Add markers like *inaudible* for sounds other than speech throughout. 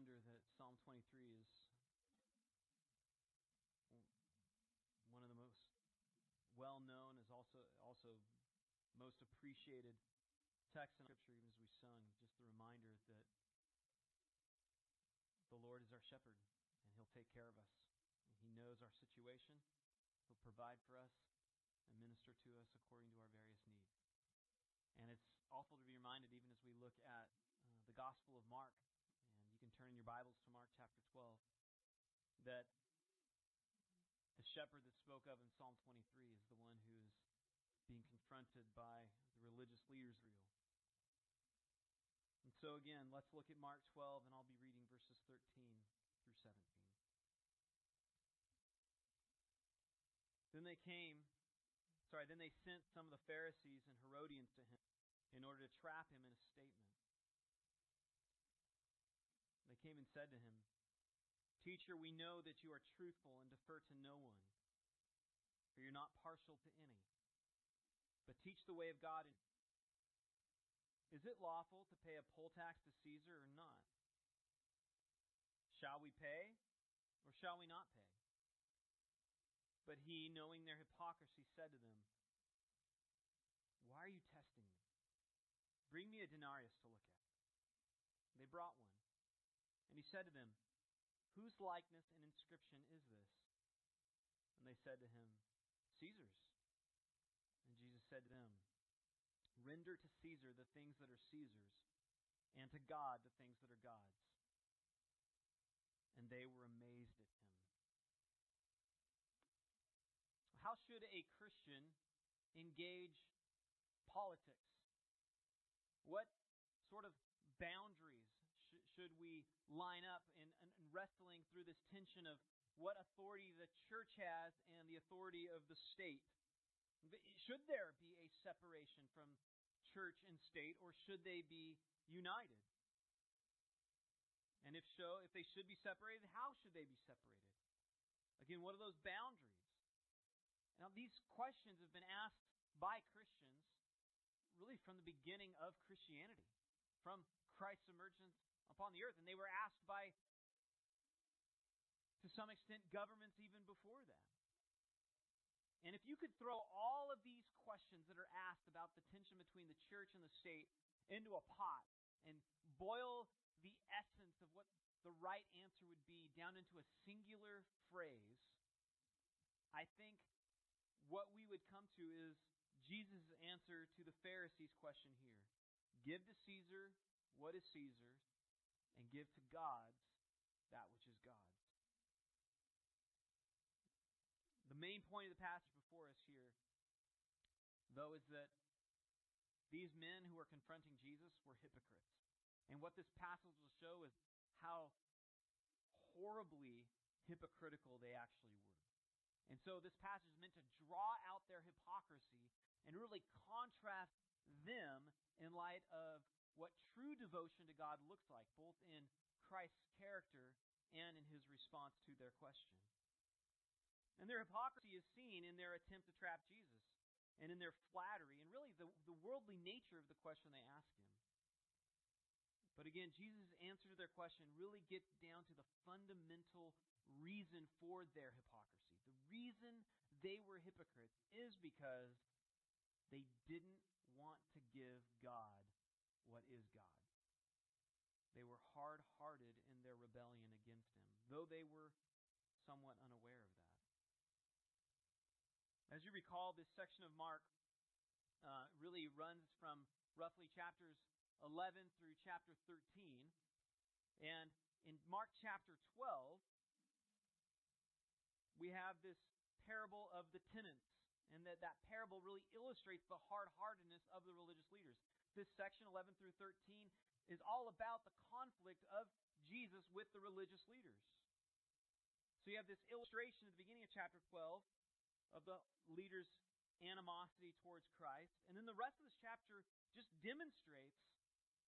wonder that Psalm 23 is one of the most well known, is also also most appreciated texts in Scripture, even as we sung. Just the reminder that the Lord is our shepherd, and He'll take care of us. He knows our situation. He'll provide for us and minister to us according to our various needs. And it's awful to be reminded, even as we look at uh, the Gospel of Mark, and you can turn in your Bibles to Mark chapter 12, that the shepherd that spoke of in Psalm 23 is the one who is being confronted by the religious leaders of Israel. And so, again, let's look at Mark 12, and I'll be reading verses 13 through 17. Then they came, sorry, then they sent some of the Pharisees and Herodians to him in order to trap him in a statement. Came and said to him, Teacher, we know that you are truthful and defer to no one, for you're not partial to any, but teach the way of God. Is it lawful to pay a poll tax to Caesar or not? Shall we pay or shall we not pay? But he, knowing their hypocrisy, said to them, Why are you testing me? Bring me a denarius to look at. They brought one. And he said to them, Whose likeness and inscription is this? And they said to him, Caesar's. And Jesus said to them, Render to Caesar the things that are Caesar's, and to God the things that are God's. And they were amazed at him. How should a Christian engage politics? What sort of boundaries sh- should we line up in, in, in wrestling through this tension of what authority the church has and the authority of the state? Should there be a separation from church and state, or should they be united? And if so, if they should be separated, how should they be separated? Again, what are those boundaries? Now, these questions have been asked by Christians really from the beginning of Christianity, from Christ's emergence upon the earth. And they were asked by, to some extent, governments even before that. And if you could throw all of these questions that are asked about the tension between the church and the state into a pot and boil the essence of what the right answer would be down into a singular phrase, I think what we would come to is Jesus' answer to the Pharisees' question here Give to Caesar what is Caesar's, and give to God's that which is God's. The main point of the passage before us here, though, is that these men who are confronting Jesus were hypocrites. And what this passage will show is how horribly hypocritical they actually were. And so this passage is meant to draw out their hypocrisy and really contrast them in light of what true devotion to God looks like, both in Christ's character and in his response to their question. And their hypocrisy is seen in their attempt to trap Jesus and in their flattery and really the, the worldly nature of the question they ask him. But again, Jesus' answer to their question really gets down to the fundamental reason for their hypocrisy. The reason they were hypocrites is because they didn't want to give God what is God. They were hard hearted in their rebellion against Him, though they were somewhat unaware of that. As you recall, this section of Mark uh, really runs from roughly chapters 11 through chapter 13. And in Mark chapter 12, we have this parable of the tenants and that that parable really illustrates the hard-heartedness of the religious leaders. This section 11 through 13 is all about the conflict of Jesus with the religious leaders. So you have this illustration at the beginning of chapter 12 of the leaders' animosity towards Christ, and then the rest of this chapter just demonstrates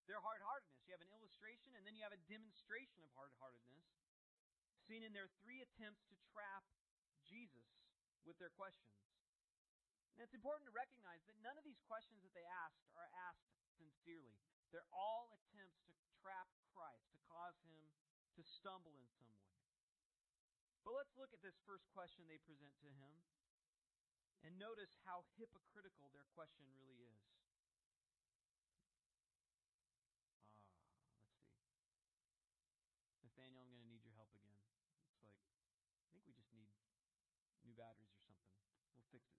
their hard-heartedness. You have an illustration, and then you have a demonstration of hard-heartedness seen in their three attempts to trap Jesus with their questions. And it's important to recognize that none of these questions that they asked are asked sincerely. They're all attempts to trap Christ, to cause him to stumble in some way. But let's look at this first question they present to him and notice how hypocritical their question really is. Ah, let's see. Nathaniel, I'm going to need your help again. It's like, I think we just need new batteries or something. We'll fix it.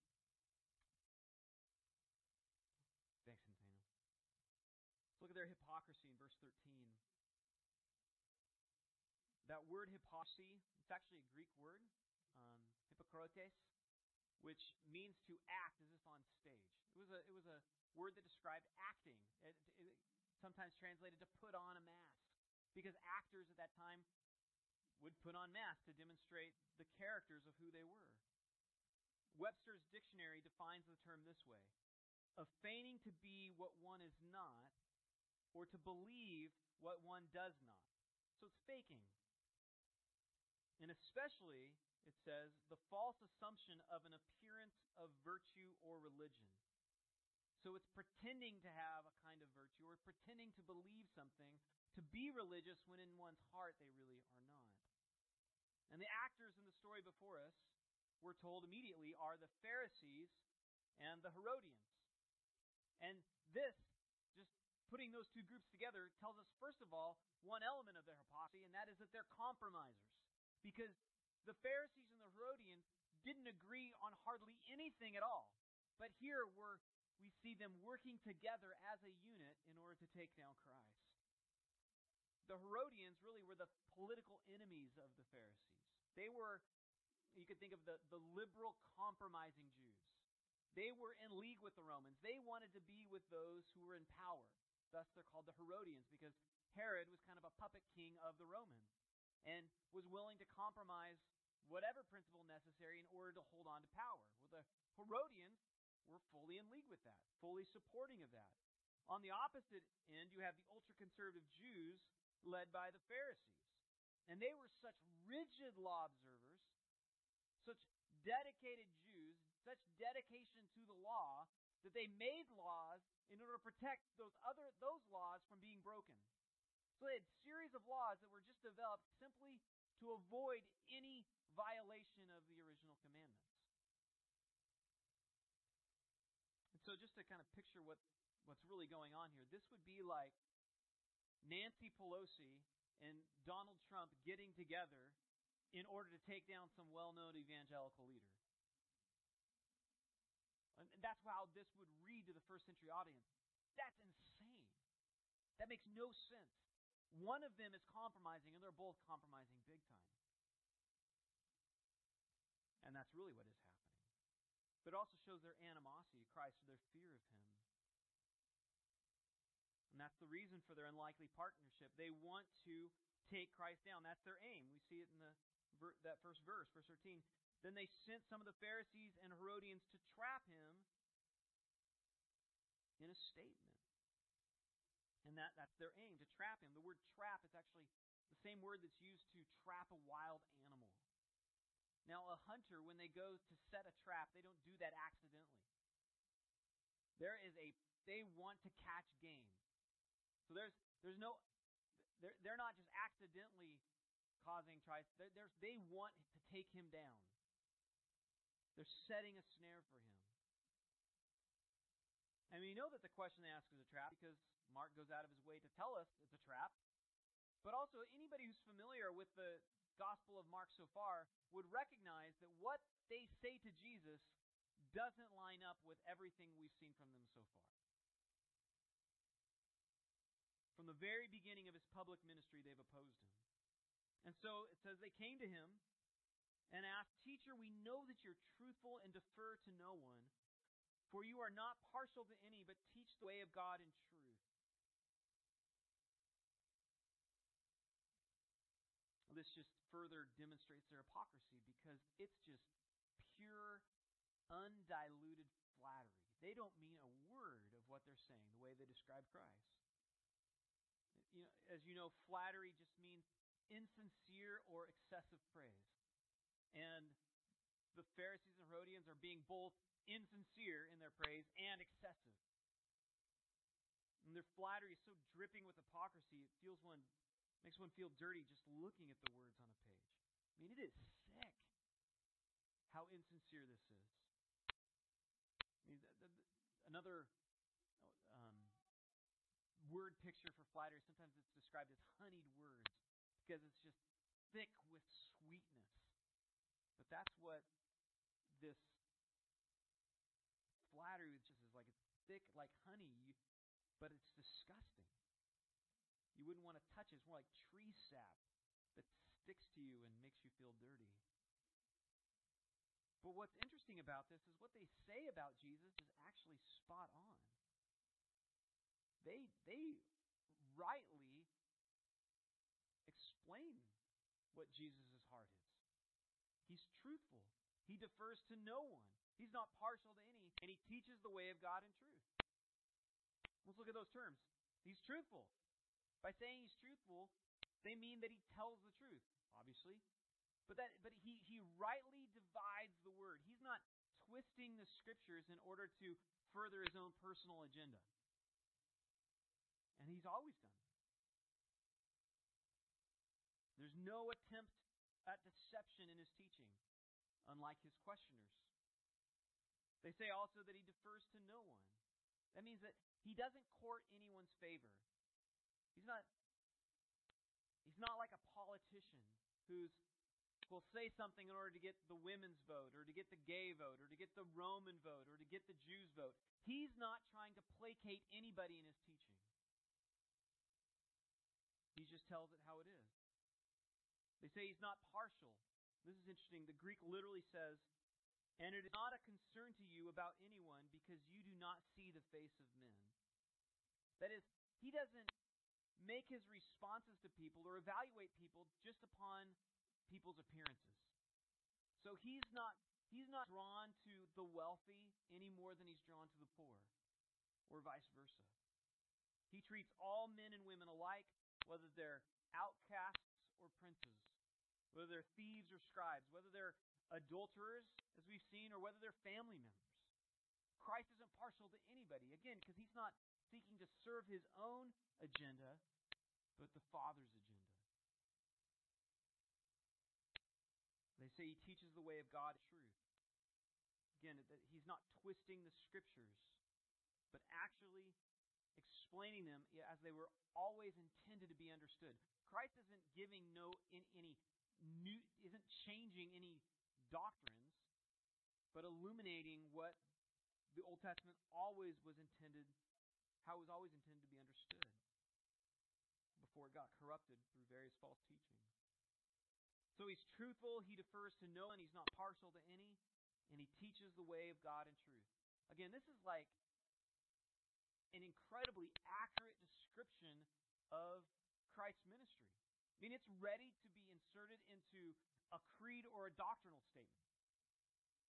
Thanks, Nathaniel. Let's look at their hypocrisy in verse 13. That word hypocrisy, it's actually a Greek word, um, hypokrites, which means to act as if on stage. It was a, it was a word that described acting. It, it, sometimes translated to put on a mask. Because actors at that time would put on masks to demonstrate the characters of who they were. Webster's dictionary defines the term this way of feigning to be what one is not, or to believe what one does not. So it's faking. And especially, it says, the false assumption of an appearance of virtue or religion. So it's pretending to have a kind of virtue or pretending to believe something, to be religious when in one's heart they really are not. And the actors in the story before us, we're told immediately, are the Pharisees and the Herodians. And this, putting those two groups together, tells us, first of all, one element of their hypocrisy, and that is that they're compromisers. Because the Pharisees and the Herodians didn't agree on hardly anything at all. But here we're, we see them working together as a unit in order to take down Christ. The Herodians really were the political enemies of the Pharisees. They were, you could think of the, the liberal compromising Jews. They were in league with the Romans. They wanted to be with those who were in power. Thus, they're called the Herodians because Herod was kind of a puppet king of the Romans and was willing to compromise whatever principle necessary in order to hold on to power. Well, the Herodians were fully in league with that, fully supporting of that. On the opposite end, you have the ultra conservative Jews led by the Pharisees. And they were such rigid law observers, such dedicated Jews, such dedication to the law, that they made laws in order to protect those other those laws from being broken. So they had a series of laws that were just developed simply to avoid any violation of the original commandments. And so just to kind of picture what, what's really going on here, this would be like Nancy Pelosi and Donald Trump getting together in order to take down some well known evangelical leader. And that's how this would read to the first century audience. That's insane. That makes no sense. One of them is compromising, and they're both compromising big time. And that's really what is happening. But it also shows their animosity to Christ their fear of Him. And that's the reason for their unlikely partnership. They want to take Christ down. That's their aim. We see it in the that first verse, verse 13. Then they sent some of the Pharisees and Herodians to trap him in a statement. And that, that's their aim, to trap him. The word trap is actually the same word that's used to trap a wild animal. Now, a hunter, when they go to set a trap, they don't do that accidentally. There is a, they want to catch game. So there's, there's no, they're, they're not just accidentally causing tries. They want to take him down. They're setting a snare for him. And we know that the question they ask is a trap because Mark goes out of his way to tell us it's a trap. But also, anybody who's familiar with the Gospel of Mark so far would recognize that what they say to Jesus doesn't line up with everything we've seen from them so far. From the very beginning of his public ministry, they've opposed him. And so it says they came to him and asked, Teacher, we know that you're truthful and defer to no one, for you are not partial to any, but teach the way of God in truth. This just further demonstrates their hypocrisy because it's just pure, undiluted flattery. They don't mean a word of what they're saying, the way they describe Christ. You know, as you know, flattery just means insincere or excessive praise. And the Pharisees and Herodians are being both insincere in their praise and excessive. And their flattery is so dripping with hypocrisy, it feels one Makes one feel dirty just looking at the words on a page. I mean, it is sick how insincere this is. I mean, the, the, another um, word picture for flattery, sometimes it's described as honeyed words because it's just thick with sweetness. This flattery just is like. It's thick like honey, but it's disgusting. You wouldn't want to touch it. It's more like tree sap that sticks to you and makes you feel dirty. But what's interesting about this is what they say about Jesus is actually spot on. They they rightly explain what Jesus' heart is. He's truthful. He defers to no one. He's not partial to any, and he teaches the way of God in truth. Let's look at those terms. He's truthful. By saying he's truthful, they mean that he tells the truth, obviously. But that but he, he rightly divides the word. He's not twisting the scriptures in order to further his own personal agenda. And he's always done There's no attempt at deception in his teaching, unlike his questioners. They say also that he defers to no one. That means that he doesn't court anyone's favor. He's not he's not like a politician who's will say something in order to get the women's vote or to get the gay vote or to get the Roman vote or to get the Jews vote. He's not trying to placate anybody in his teaching. He just tells it how it is. They say he's not partial. This is interesting. The Greek literally says, And it is not a concern to you about anyone because you do not see the face of men. That is, he doesn't make his responses to people or evaluate people just upon people's appearances. So he's not he's not drawn to the wealthy any more than he's drawn to the poor, or vice versa. He treats all men and women alike, whether they're outcasts or princes, whether they're thieves or scribes, whether they're adulterers, as we've seen, or whether they're family members. Christ isn't partial to anybody, again, because he's not seeking to serve his own agenda, but the Father's agenda. They say he teaches the way of God truth. Again, that he's not twisting the scriptures, but actually explaining them as they were always intended to be understood. Christ isn't giving no in, any new isn't changing any doctrines, but illuminating what the Old Testament always was intended, how it was always intended to be understood before it got corrupted through various false teachings. So he's truthful, he defers to no one, he's not partial to any, and he teaches the way of God and truth. Again, this is like an incredibly accurate description of Christ's ministry. I mean, it's ready to be inserted into a creed or a doctrinal statement.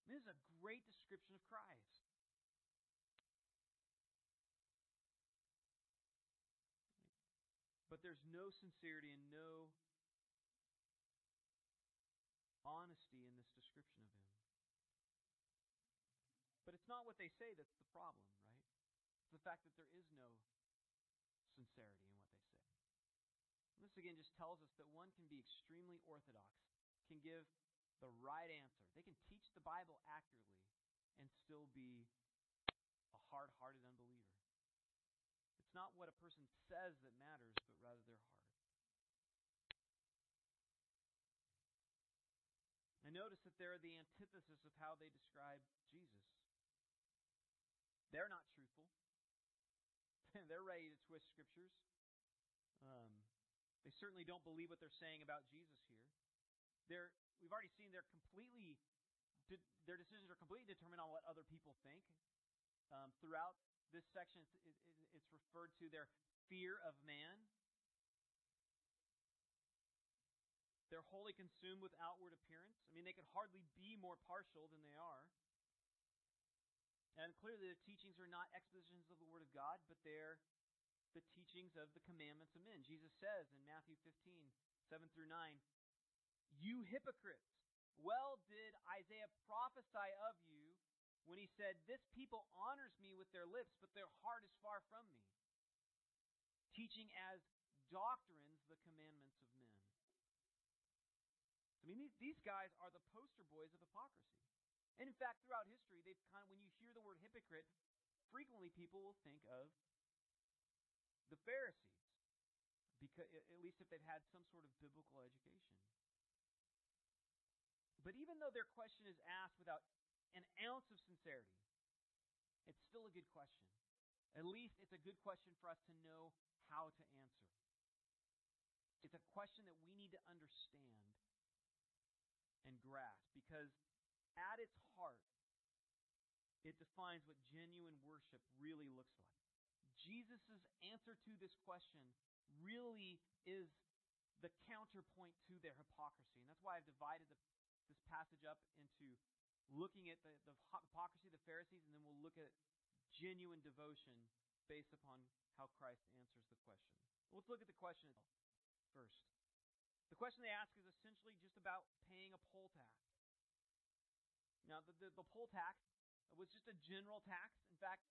This is a great description of Christ. But there's no sincerity and no honesty in this description of him. But it's not what they say that's the problem, right? It's the fact that there is no sincerity in what they say. And this again just tells us that one can be extremely orthodox, can give the right answer. They can teach the Bible accurately and still be a hard hearted unbeliever. It's not what a person says that matters, but rather their heart. I notice that they're the antithesis of how they describe Jesus. They're not truthful. *laughs* they're ready to twist scriptures. Um, they certainly don't believe what they're saying about Jesus here. They're, we've already seen they're completely, their decisions are completely determined on what other people think. Um, throughout this section, it's, it's referred to their fear of man. They're wholly consumed with outward appearance. I mean, they could hardly be more partial than they are. And clearly, the teachings are not expositions of the Word of God, but they're the teachings of the commandments of men. Jesus says in Matthew 15, 7 through 9, You hypocrites, well did Isaiah prophesy of you when he said, This people honors me with their lips, but their heart is far from me. Teaching as doctrines the commandments of men. I mean, these, guys are the poster boys of hypocrisy. And in fact, throughout history, they've kind of, when you hear the word hypocrite, frequently people will think of the Pharisees, because at least if they've had some sort of biblical education. But even though their question is asked without an ounce of sincerity, it's still a good question. At least it's a good question for us to know how to answer. It's a question that we need to understand and grasp because at its heart, it defines what genuine worship really looks like. Jesus' answer to this question really is the counterpoint to their hypocrisy. And that's why I've divided the, this passage up into looking at the, the hypocrisy of the Pharisees, and then we'll look at genuine devotion based upon how Christ answers the question. Let's look at the question first. The question they ask is essentially just about paying a poll tax. Now, the, the, the poll tax was just a general tax. In fact,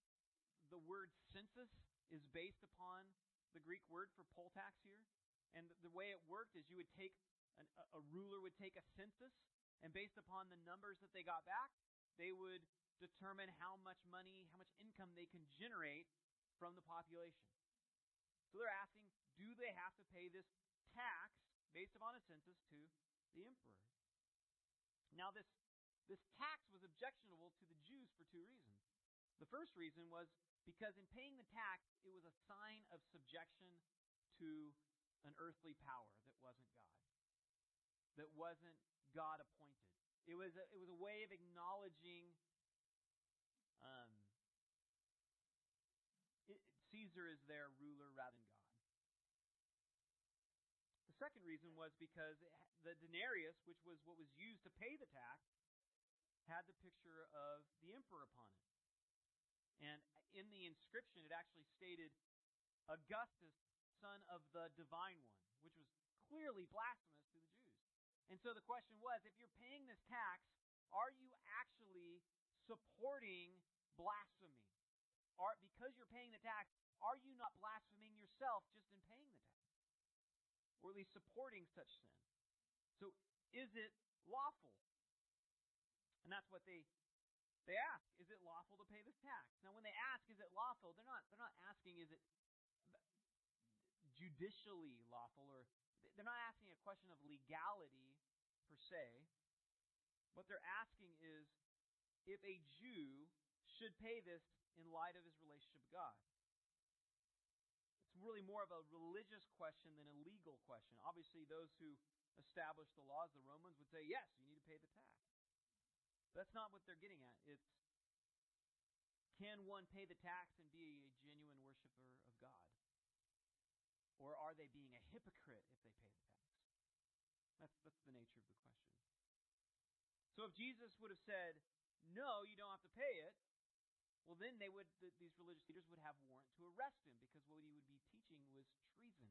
the word census is based upon the Greek word for poll tax here. And the way it worked is you would take, an, a ruler would take a census, and based upon the numbers that they got back, they would determine how much money, how much income they can generate from the population. So they're asking, do they have to pay this tax based upon a census to the emperor? Now, this, this tax was objectionable to the Jews for two reasons. The first reason was because in paying the tax, it was a sign of subjection to an earthly power that wasn't God, that wasn't God appointed. It was a, it was a way of acknowledging um, it, Caesar is their ruler rather than God. The second reason was because the denarius, which was what was used to pay the tax, had the picture of the emperor upon it. And in the inscription, it actually stated Augustus, son of the divine one, which was clearly blasphemous to the Jews. And so the question was if you're paying this tax, are you actually supporting blasphemy? Are, because you're paying the tax, are you not blaspheming yourself just in paying the tax? Or at least supporting such sin? So is it lawful? And that's what they they ask, is it lawful to pay this tax? Now, when they ask, is it lawful, they're not, they're not asking, is it judicially lawful, or they're not asking a question of legality per se. What they're asking is if a Jew should pay this in light of his relationship with God. It's really more of a religious question than a legal question. Obviously, those who established the laws, the Romans, would say, yes, you need to pay the tax. That's not what they're getting at. It's can one pay the tax and be a genuine worshiper of God? Or are they being a hypocrite if they pay the tax? That's, that's the nature of the question. So if Jesus would have said, no, you don't have to pay it, well, then they would, the, these religious leaders would have warrant to arrest him because what he would be teaching was treason.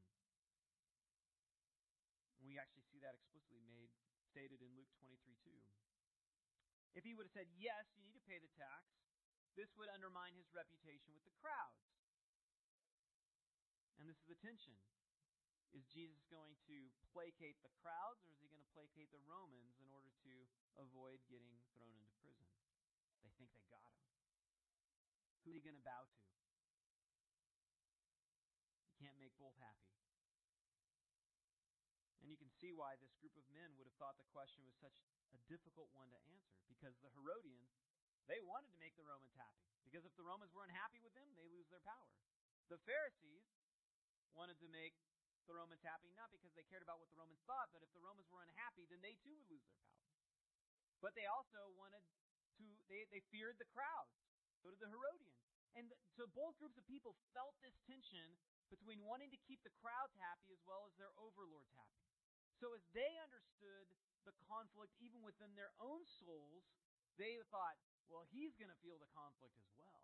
We actually see that explicitly made, stated in Luke 23 2. If he would have said, yes, you need to pay the tax, this would undermine his reputation with the crowds. And this is the tension. Is Jesus going to placate the crowds or is he going to placate the Romans in order to avoid getting thrown into prison? They think they got him. Who are you going to bow to? You can't make both happy. See why this group of men would have thought the question was such a difficult one to answer because the Herodians, they wanted to make the Romans happy. Because if the Romans were unhappy with them, they lose their power. The Pharisees wanted to make the Romans happy, not because they cared about what the Romans thought, but if the Romans were unhappy, then they too would lose their power. But they also wanted to, they, they feared the crowds. So did the Herodians. And so both groups of people felt this tension between wanting to keep the crowds happy as well as their overlords happy. So as they understood the conflict even within their own souls, they thought, well, he's going to feel the conflict as well.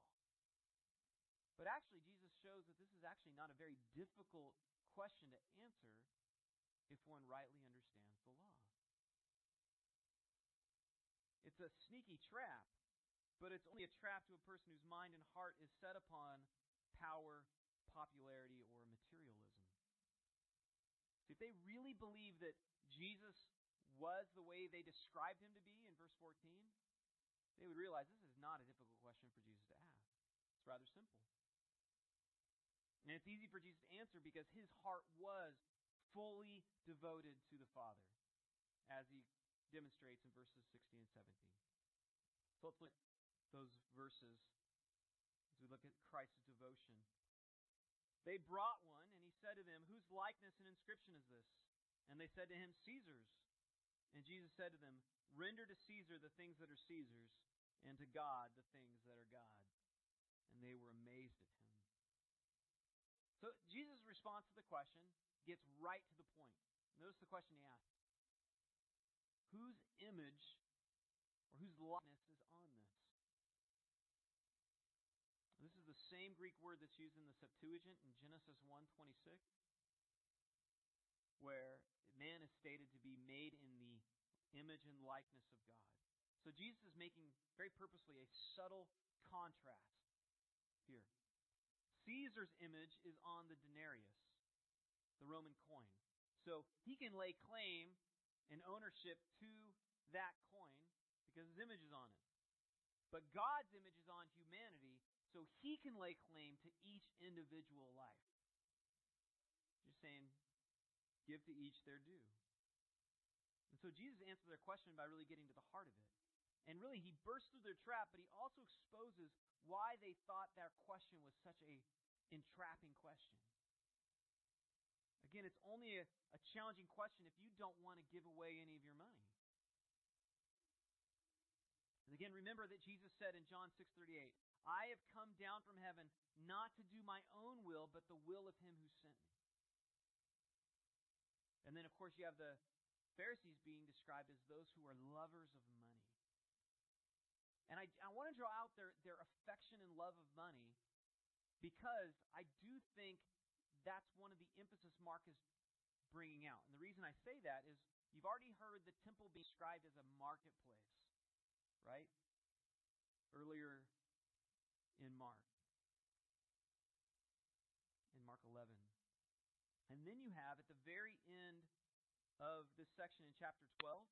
But actually, Jesus shows that this is actually not a very difficult question to answer if one rightly understands the law. It's a sneaky trap, but it's only a trap to a person whose mind and heart is set upon power, popularity, or. They really believe that Jesus was the way they described him to be in verse 14, they would realize this is not a difficult question for Jesus to ask. It's rather simple. And it's easy for Jesus to answer because his heart was fully devoted to the Father, as he demonstrates in verses 16 and 17. So let's look at those verses as we look at Christ's devotion. They brought one, said to them, Whose likeness and inscription is this? And they said to him, Caesar's. And Jesus said to them, Render to Caesar the things that are Caesar's, and to God the things that are God's. And they were amazed at him. So Jesus' response to the question gets right to the point. Notice the question he asked Whose image or whose likeness is on this? This is the same Greek word that's used in the Septuagint in Genesis 1:26, where man is stated to be made in the image and likeness of God. So Jesus is making very purposely a subtle contrast here. Caesar's image is on the denarius, the Roman coin. So he can lay claim and ownership to that coin because his image is on it. But God's image is on humanity, so he can lay claim to each individual life. Just saying, give to each their due. And so Jesus answers their question by really getting to the heart of it. And really, he bursts through their trap, but he also exposes why they thought their question was such a entrapping question. Again, it's only a, a challenging question if you don't want to give away any of your money. And again, remember that Jesus said in John 6:38, "I have come down from heaven not to do my own will, but the will of him who sent me." And then of course you have the Pharisees being described as those who are lovers of money. And I, I want to draw out their, their affection and love of money because I do think that's one of the emphasis Mark is bringing out. And the reason I say that is you've already heard the temple being described as a marketplace, right? Earlier in Mark. In Mark 11. And then you have at the very end of this section in chapter 12,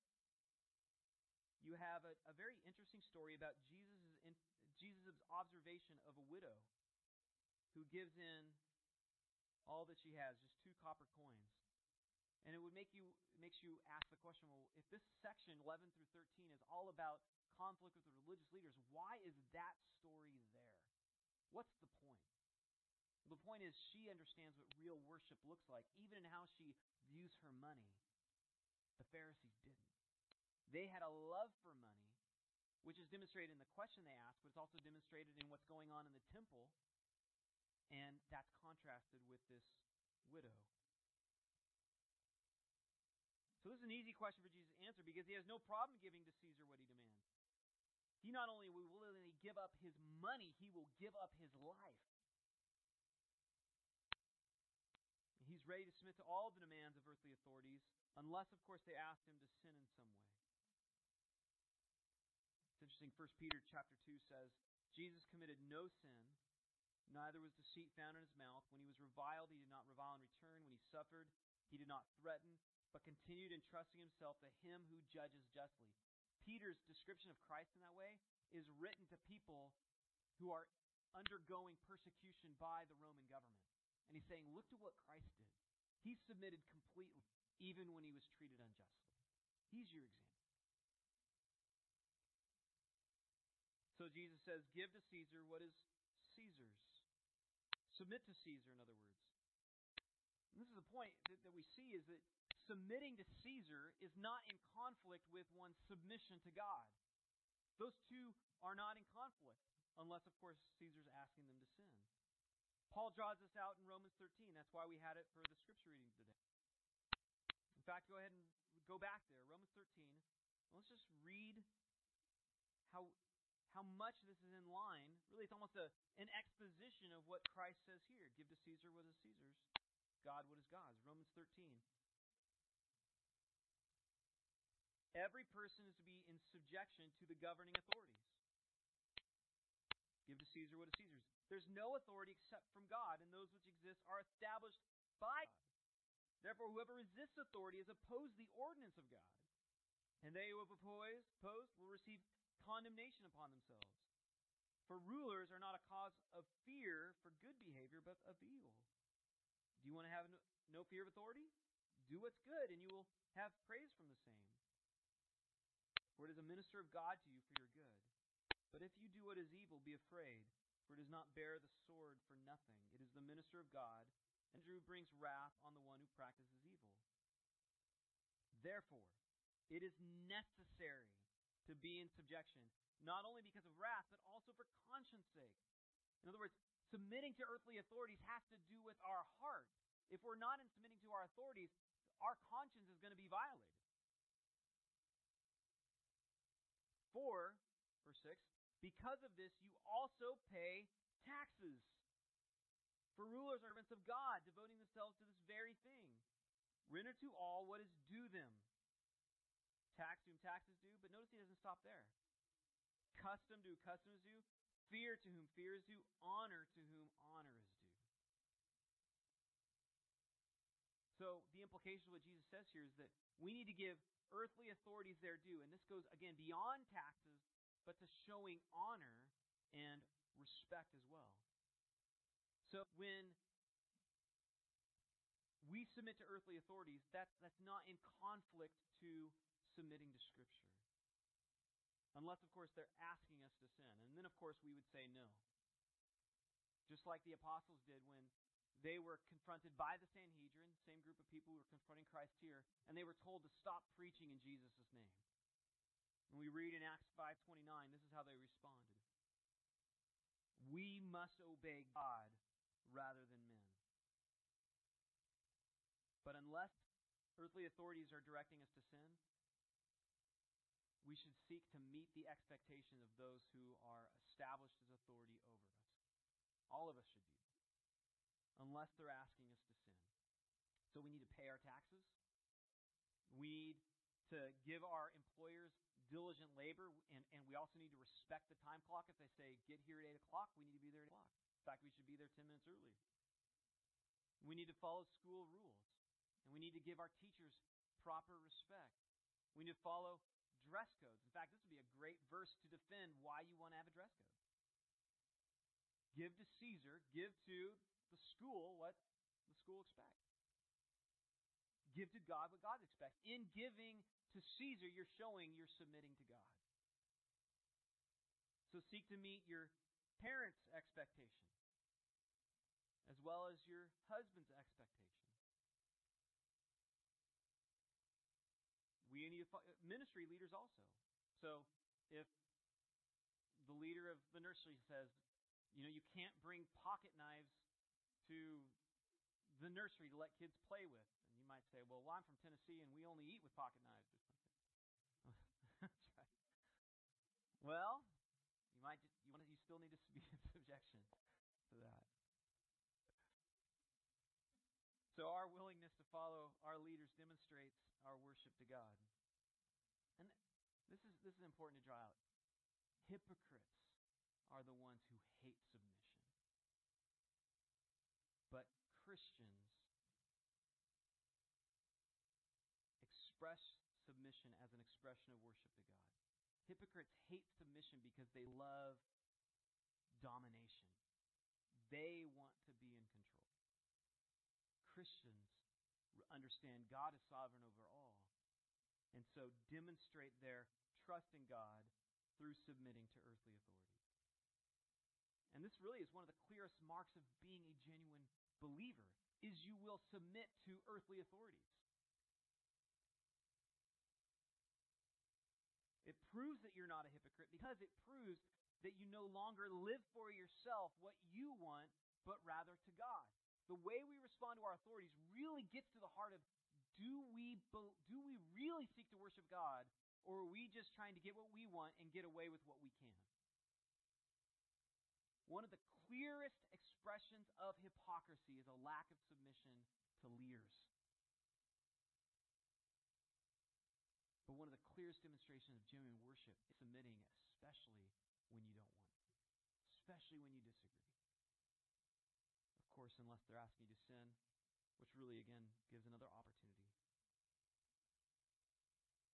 you have a, a very interesting story about Jesus' Jesus' observation of a widow who gives in all that she has, just two copper coins. And it would make you makes you ask the question, well, if this section 11 through 13 is all about conflict with the religious leaders, why is that story there? What's the point? The point is she understands what real worship looks like, even in how she views her money. The Pharisees didn't. They had a love for money, which is demonstrated in the question they ask, but it's also demonstrated in what's going on in the temple. And that's contrasted with this widow. So this is an easy question for Jesus to answer because he has no problem giving to Caesar what he demands. He not only will willingly give up his money, he will give up his life. He's ready to submit to all the demands of earthly authorities, unless, of course, they ask him to sin in some way. It's interesting. 1 Peter chapter 2 says, Jesus committed no sin, neither was deceit found in his mouth. When he was reviled, he did not revile in return. When he suffered, he did not threaten, but continued entrusting himself to him who judges justly. Peter's description of Christ in that way is written to people who are undergoing persecution by the Roman government. And he's saying, look to what Christ did. He submitted completely, even when he was treated unjustly. He's your example. So Jesus says, Give to Caesar what is Caesar's. Submit to Caesar, in other words. And this is the point that, that we see is that submitting to Caesar is not in conflict with one's submission to God. Those two are not in conflict, unless, of course, Caesar's asking them to sin. Paul draws this out in Romans 13. That's why we had it for the scripture reading today. In fact, go ahead and go back there. Romans 13. Let's just read how how much this is in line. Really, it's almost a, an exposition of what Christ says here. Give to Caesar what is Caesar's, God what is God's. Romans 13. Every person is to be in subjection to the governing authorities. Give to Caesar what is Caesar's. There's no authority except from God, and those which exist are established by God. Therefore, whoever resists authority has opposed the ordinance of God. And they who have opposed, opposed will receive condemnation upon themselves. For rulers are not a cause of fear for good behavior, but of evil. Do you want to have no fear of authority? Do what's good, and you will have praise from the same. For it is a minister of God to you for your good. But if you do what is evil, be afraid, for it does not bear the sword for nothing. It is the minister of God, and who brings wrath on the one who practices evil. Therefore, it is necessary to be in subjection, not only because of wrath, but also for conscience sake. In other words, submitting to earthly authorities has to do with our heart. If we're not in submitting to our authorities, our conscience is going to be violated. 4, verse 6, because of this you also pay taxes. For rulers are servants of God, devoting themselves to this very thing. Render to all what is due them. Tax to whom tax is due, but notice he doesn't stop there. Custom to whom custom is due. Fear to whom fear is due. Honor to whom honor is due. So the implication of what Jesus says here is that we need to give earthly authorities their due. And this goes, again, beyond taxes, but to showing honor and respect as well. So when we submit to earthly authorities, that's, that's not in conflict to submitting to Scripture. Unless, of course, they're asking us to sin. And then, of course, we would say no. Just like the apostles did when they were confronted by the Sanhedrin, same group of people who were confronting Christ here, and they were told to stop preaching in Jesus' name. And we read in Acts 5:29, this is how they responded. We must obey God rather than men. But unless earthly authorities are directing us to sin, we should seek to meet the expectations of those who are established as authority over us. All of us should unless they're asking us to sin. So we need to pay our taxes. We need to give our employers diligent labor, and, and we also need to respect the time clock. If they say, get here at 8 o'clock, we need to be there at 8 o'clock. In fact, we should be there 10 minutes early. We need to follow school rules, and we need to give our teachers proper respect. We need to follow dress codes. In fact, this would be a great verse to defend why you want to have a dress code. Give to Caesar, give to the school what the school expects. Give to God what God expects. In giving to Caesar, you're showing you're submitting to God. So seek to meet your parents' expectation as well as your husband's expectation. We need ministry leaders also. So if the leader of the nursery says, you know, you can't bring pocket knives to the nursery to let kids play with, and you might say, well, well I'm from Tennessee and we only eat with pocket knives or something. *laughs* That's right. Well, you might just, you want to, you still need to *laughs* be in subjection to that. So our willingness to follow our leaders demonstrates our worship to God. And this is this is important to draw out. Hypocrites are the ones who hate submission. But Christians express submission as an expression of worship to God. Hypocrites hate submission because they love domination. They want to be in control. Christians understand God is sovereign over all, and so demonstrate their trust in God through submitting to earthly authorities. And this really is one of the clearest marks of being a genuine believer is you will submit to earthly authorities. Proves that you're not a hypocrite because it proves that you no longer live for yourself what you want, but rather to God the way we respond to our authorities really gets to the heart of do we do we really seek to worship God or are we just trying to get what we want and get away with what we can? One of the clearest expressions of hypocrisy is a lack of submission to leaders. Clearest demonstrations of genuine worship is submitting, especially when you don't want to, especially when you disagree. Of course, unless they're asking you to sin, which really, again, gives another opportunity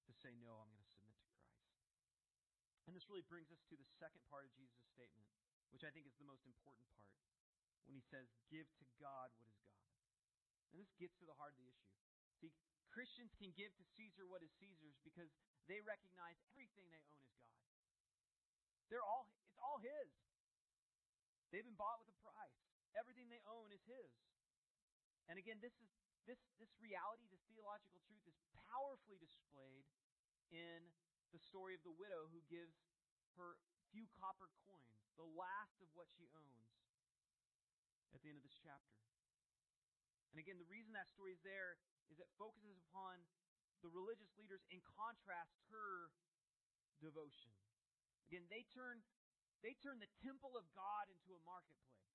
to say, No, I'm going to submit to Christ. And this really brings us to the second part of Jesus' statement, which I think is the most important part, when he says, Give to God what is God. And this gets to the heart of the issue. See, Christians can give to Caesar what is Caesar's because they recognize everything they own is God. They're all it's all his. They've been bought with a price. Everything they own is his. And again, this is this this reality, this theological truth is powerfully displayed in the story of the widow who gives her few copper coins, the last of what she owns, at the end of this chapter. And again, the reason that story is there is it focuses upon the religious leaders in contrast to her devotion. Again, they turn they turn the temple of God into a marketplace.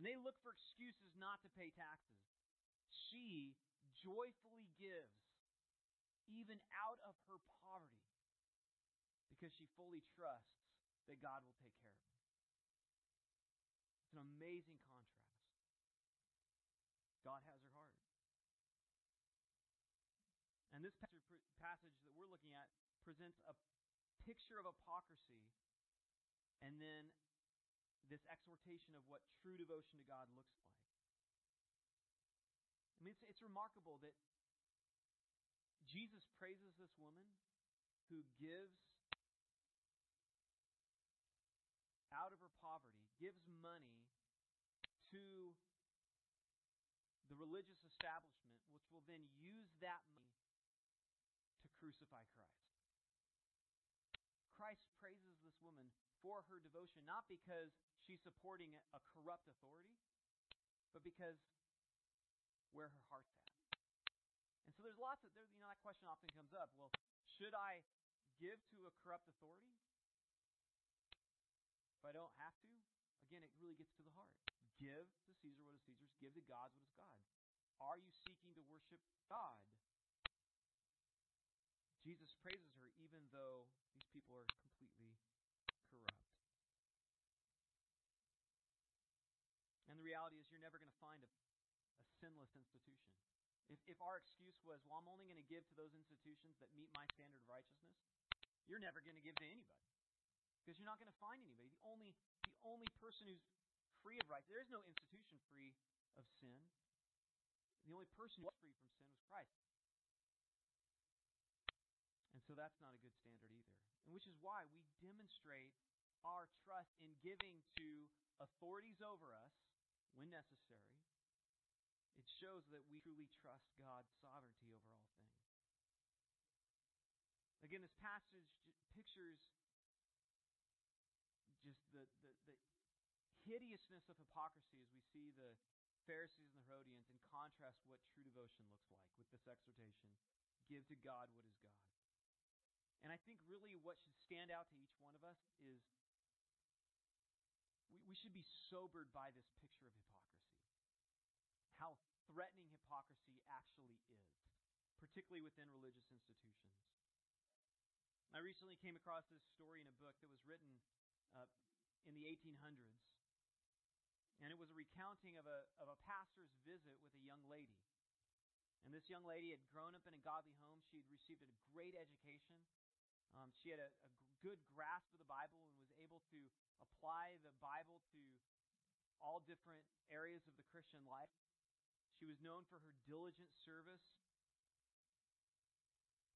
And they look for excuses not to pay taxes. She joyfully gives even out of her poverty because she fully trusts that God will take care of her. It's an amazing contrast. God has her heart. And this passage that we're looking at presents a picture of hypocrisy and then this exhortation of what true devotion to God looks like. I mean, it's, it's remarkable that Jesus praises this woman who gives out of her poverty, gives money to the religious establishment, which will then use that money crucify Christ. Christ praises this woman for her devotion, not because she's supporting a corrupt authority, but because where her heart's at. And so there's lots of, there, you know, that question often comes up. Well, should I give to a corrupt authority if I don't have to? Again, it really gets to the heart. Give to Caesar what is Caesar's, give to God what is God. Are you seeking to worship God? Jesus praises her even though these people are completely corrupt. And the reality is, you're never going to find a, a sinless institution. If, if our excuse was, well, I'm only going to give to those institutions that meet my standard of righteousness, you're never going to give to anybody. Because you're not going to find anybody. The only, the only person who's free of right, there is no institution free of sin. The only person who was free from sin was Christ. So that's not a good standard either. And which is why we demonstrate our trust in giving to authorities over us when necessary. It shows that we truly trust God's sovereignty over all things. Again, this passage pictures just the, the, the hideousness of hypocrisy as we see the Pharisees and the Herodians in contrast what true devotion looks like with this exhortation give to God what is God. And I think really what should stand out to each one of us is we, we should be sobered by this picture of hypocrisy. How threatening hypocrisy actually is, particularly within religious institutions. I recently came across this story in a book that was written uh, in the 1800s. And it was a recounting of a, of a pastor's visit with a young lady. And this young lady had grown up in a godly home. She had received a great education. Um, she had a, a good grasp of the Bible and was able to apply the Bible to all different areas of the Christian life. She was known for her diligent service.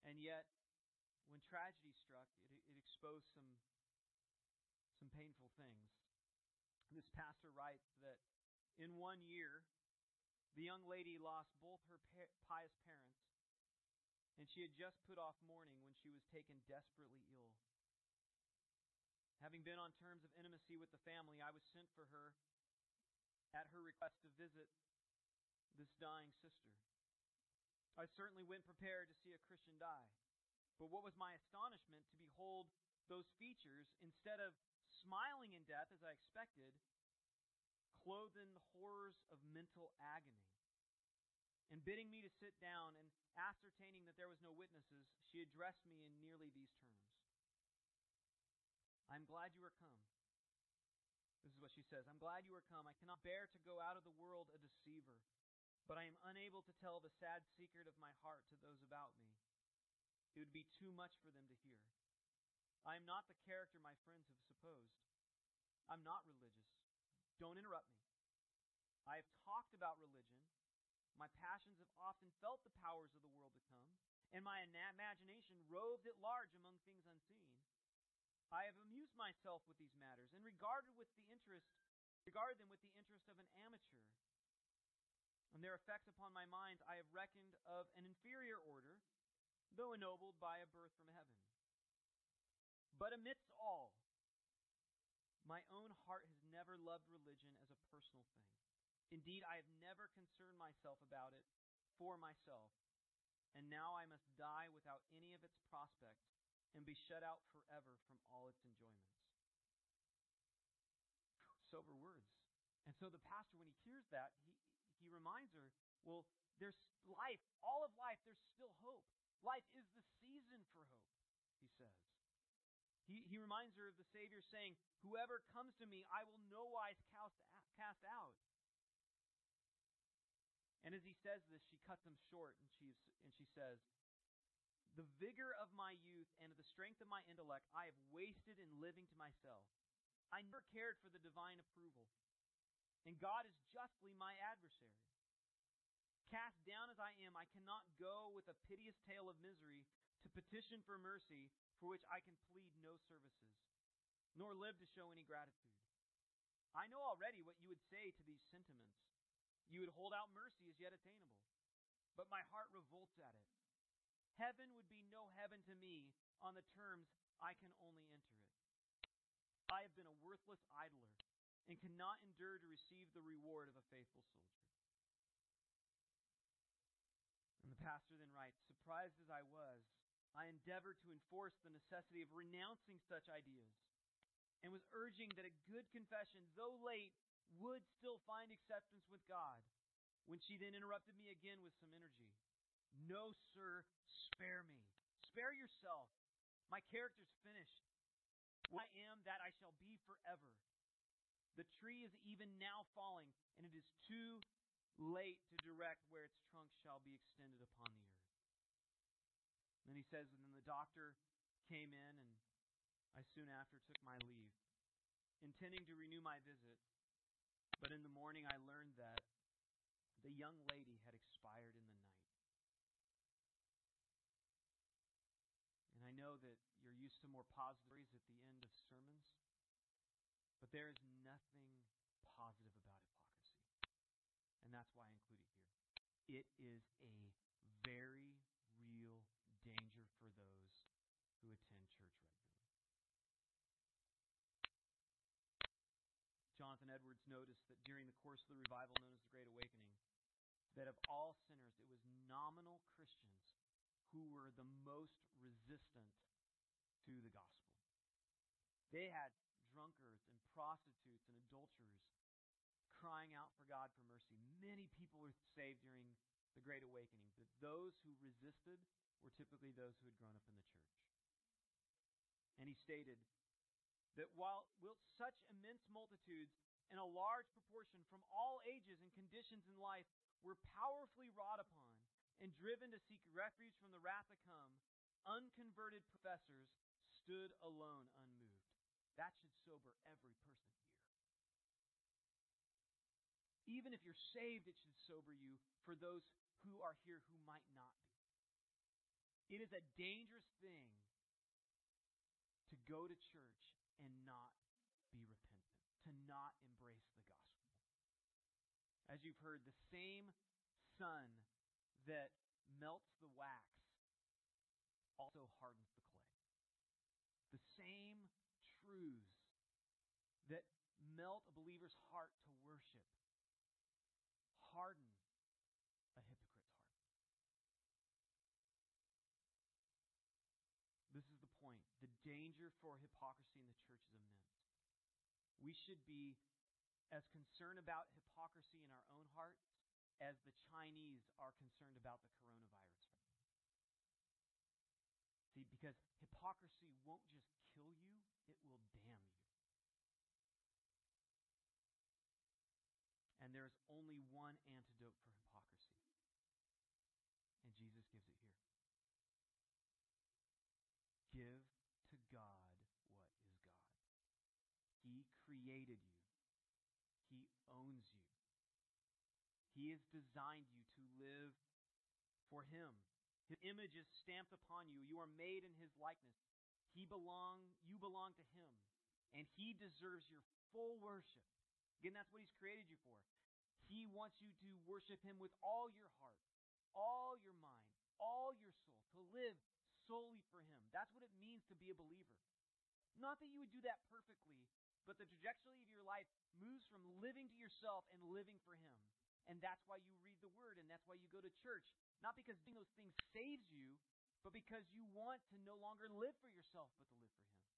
And yet, when tragedy struck, it, it exposed some, some painful things. This pastor writes that in one year, the young lady lost both her pious parents and she had just put off mourning when she was taken desperately ill. Having been on terms of intimacy with the family, I was sent for her at her request to visit this dying sister. I certainly went prepared to see a Christian die. But what was my astonishment to behold those features, instead of smiling in death as I expected, clothed in the horrors of mental agony. And bidding me to sit down and ascertaining that there was no witnesses, she addressed me in nearly these terms. I'm glad you are come. This is what she says. I'm glad you are come. I cannot bear to go out of the world a deceiver. but I am unable to tell the sad secret of my heart to those about me. It would be too much for them to hear. I am not the character my friends have supposed. I'm not religious. Don't interrupt me. I have talked about religion. My passions have often felt the powers of the world to come, and my imagination roved at large among things unseen. I have amused myself with these matters and regarded with the interest regard them with the interest of an amateur. And their effects upon my mind I have reckoned of an inferior order, though ennobled by a birth from heaven. But amidst all, my own heart has never loved religion as a personal thing. Indeed, I have never concerned myself about it for myself, and now I must die without any of its prospects and be shut out forever from all its enjoyments. Sober words. And so the pastor, when he hears that, he, he reminds her, well, there's life, all of life, there's still hope. Life is the season for hope, he says. He, he reminds her of the Savior saying, Whoever comes to me, I will no wise cast out. And as he says this, she cuts him short and she, and she says, The vigor of my youth and the strength of my intellect I have wasted in living to myself. I never cared for the divine approval. And God is justly my adversary. Cast down as I am, I cannot go with a piteous tale of misery to petition for mercy for which I can plead no services, nor live to show any gratitude. I know already what you would say to these sentiments. You would hold out mercy as yet attainable. But my heart revolts at it. Heaven would be no heaven to me on the terms I can only enter it. I have been a worthless idler and cannot endure to receive the reward of a faithful soldier. And the pastor then writes Surprised as I was, I endeavored to enforce the necessity of renouncing such ideas and was urging that a good confession, though late, would still find acceptance with God. When she then interrupted me again with some energy. No, sir, spare me. Spare yourself. My character's finished. What I am, that I shall be forever. The tree is even now falling, and it is too late to direct where its trunk shall be extended upon the earth. Then he says, and then the doctor came in, and I soon after took my leave, intending to renew my visit. But in the morning I learned that the young lady had expired in the night. And I know that you're used to more positive stories at the end of sermons, but there is nothing positive about hypocrisy. And that's why I include it here. It is a very real danger for those who attend church regularly. Jonathan Edwards noticed that during the course of the revival known as the Great Awakening, that of all sinners, it was nominal Christians who were the most resistant to the gospel. They had drunkards and prostitutes and adulterers crying out for God for mercy. Many people were saved during the Great Awakening, but those who resisted were typically those who had grown up in the church. And he stated that while such immense multitudes and a large proportion from all ages and conditions in life were powerfully wrought upon and driven to seek refuge from the wrath to come, unconverted professors stood alone unmoved. That should sober every person here. Even if you're saved, it should sober you for those who are here who might not be. It is a dangerous thing to go to church and not be repentant, to not. As you've heard, the same sun that melts the wax also hardens the clay. The same truths that melt a believer's heart to worship harden a hypocrite's heart. This is the point. The danger for hypocrisy in the church is immense. We should be as concerned about hypocrisy in our own hearts as the Chinese are concerned about the coronavirus. See, because hypocrisy won't just kill you, it will damn you. And there is only one antidote for hypocrisy. And Jesus gives it here. Give to God what is God. He created you. He has designed you to live for Him. His image is stamped upon you. You are made in His likeness. He belong, you belong to Him, and He deserves your full worship. Again, that's what He's created you for. He wants you to worship Him with all your heart, all your mind, all your soul, to live solely for Him. That's what it means to be a believer. Not that you would do that perfectly, but the trajectory of your life moves from living to yourself and living for Him. And that's why you read the Word and that's why you go to church. Not because doing those things saves you, but because you want to no longer live for yourself, but to live for Him.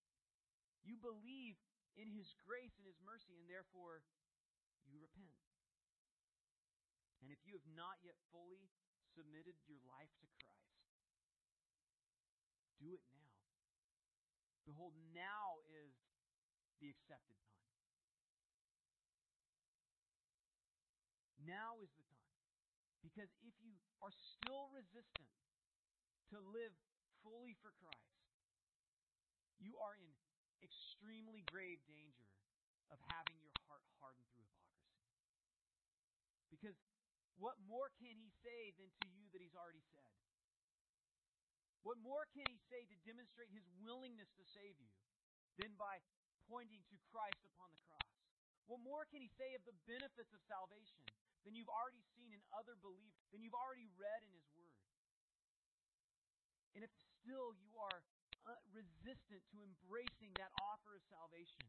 You believe in His grace and His mercy, and therefore you repent. And if you have not yet fully submitted your life to Christ, do it now. Behold, now is the accepted time. Now is the time. Because if you are still resistant to live fully for Christ, you are in extremely grave danger of having your heart hardened through hypocrisy. Because what more can he say than to you that he's already said? What more can he say to demonstrate his willingness to save you than by pointing to Christ upon the cross? What more can he say of the benefits of salvation than you've already seen in other believers, than you've already read in his word? And if still you are uh, resistant to embracing that offer of salvation,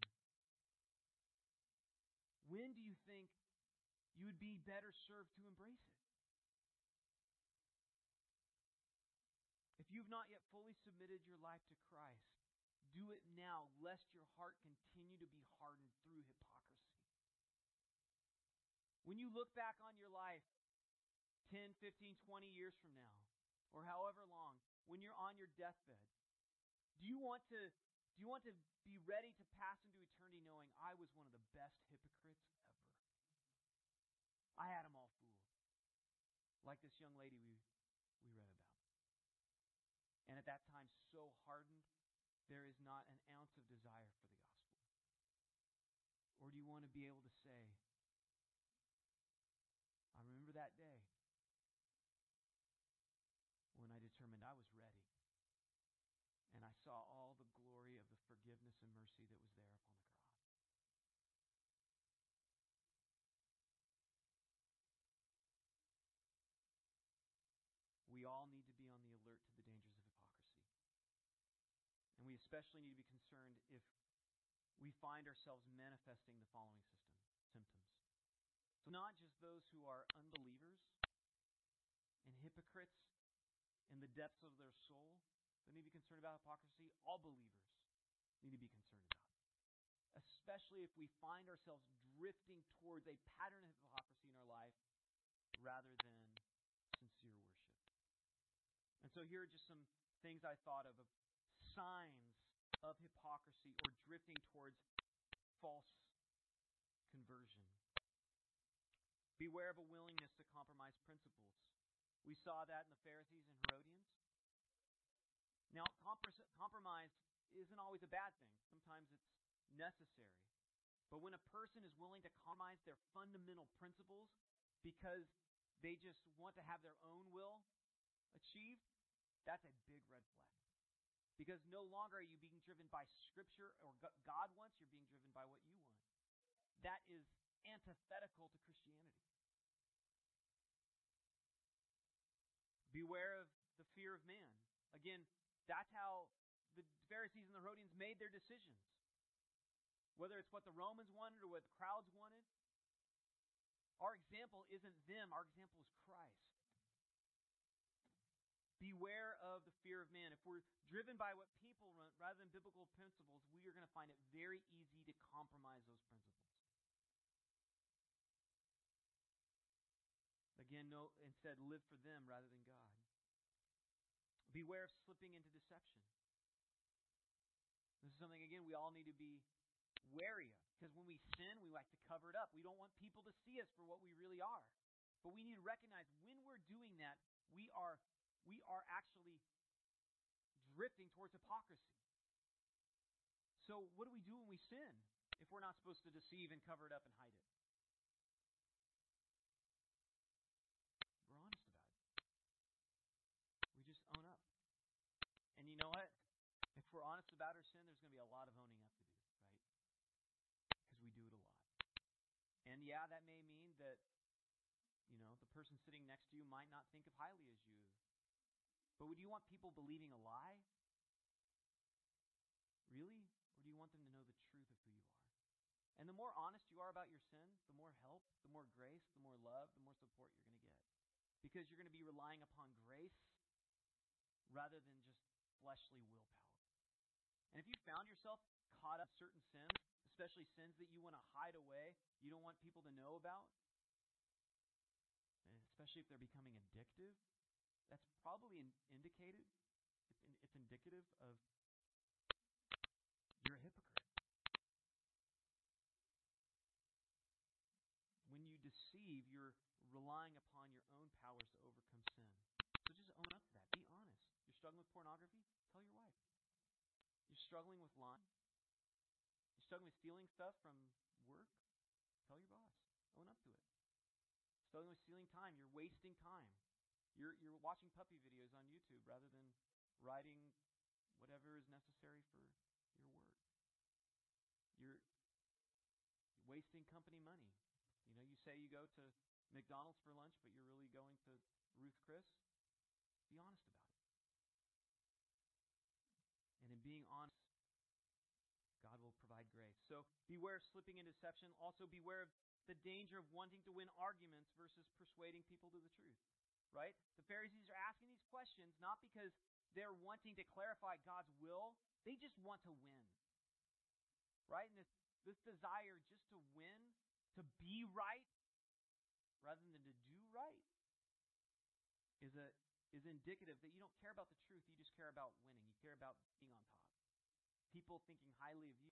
when do you think you would be better served to embrace it? If you've not yet fully submitted your life to Christ, do it now, lest your heart continue to be hardened through hypocrisy. When you look back on your life 10, 15, 20 years from now, or however long, when you're on your deathbed, do you want to do you want to be ready to pass into eternity knowing I was one of the best hypocrites ever? I had them all fooled. Like this young lady we we read about and at that time so hardened, there is not an ounce of desire for the gospel? Or do you want to be able to say, I remember that day when I determined I was ready and I saw all the glory of the forgiveness and mercy that was there upon the cross? we all need to be on the alert to the dangers of hypocrisy. And we especially need to be concerned if we find ourselves manifesting the following system, symptoms. So, not just those who are unbelievers and hypocrites in the depths of their soul that need to be concerned about hypocrisy, all believers need to be concerned about. Especially if we find ourselves drifting towards a pattern of hypocrisy in our life rather than sincere worship. And so here are just some things I thought of of signs of hypocrisy or drifting towards false conversion. Beware of a willingness to compromise principles. We saw that in the Pharisees and Herodians. Now, compromise isn't always a bad thing. Sometimes it's necessary. But when a person is willing to compromise their fundamental principles because they just want to have their own will achieved, that's a big red flag. Because no longer are you being driven by Scripture or God wants, you're being driven by what you want. That is antithetical to Christianity. Beware of the fear of man. Again, that's how the Pharisees and the Herodians made their decisions. Whether it's what the Romans wanted or what the crowds wanted, our example isn't them, our example is Christ. Beware of the fear of man. If we're driven by what people want rather than biblical principles, we are going to find it very easy to compromise those principles. Again, no, instead, live for them rather than God. Beware of slipping into deception. This is something, again, we all need to be wary of. Because when we sin, we like to cover it up. We don't want people to see us for what we really are. But we need to recognize when we're doing that, we are we are actually drifting towards hypocrisy. So, what do we do when we sin? if we're not supposed to deceive and cover it up and hide it? We're honest about it. We just own up. And you know what? If we're honest about our sin, there's going to be a lot of owning up to do, right? Because we do it a lot. And yeah, that may mean that, you know, the person sitting next to you might not think of highly as you. But would you want people believing a lie? Really? Or do you want them to know the truth of who you are? And the more honest you are about your sin, the more help, the more grace, the more love, the more support you're going to get. Because you're going to be relying upon grace rather than just fleshly willpower. And if you found yourself caught up in certain sins, especially sins that you want to hide away, you don't want people to know about, and especially if they're becoming addictive, that's probably indicated. It's, it's indicative of you're a hypocrite. When you deceive, you're relying upon your own powers to overcome sin. So just own up to that. Be honest. You're struggling with pornography? Tell your wife. You're struggling with lying? You're struggling with stealing stuff from work? Tell your boss. Own up to it. Struggling with stealing time. You're wasting time. You're, you're watching puppy videos on YouTube rather than writing whatever is necessary for your work. You're wasting company money. You know, you say you go to McDonald's for lunch, but you're really going to Ruth Chris. Be honest about it. And in being honest, God will provide grace. So beware of slipping into deception. Also beware of the danger of wanting to win arguments versus persuading people to the truth. Right? The Pharisees are asking these questions not because they're wanting to clarify God's will, they just want to win. Right? And this, this desire just to win, to be right, rather than to do right, is a is indicative that you don't care about the truth, you just care about winning. You care about being on top. People thinking highly of you.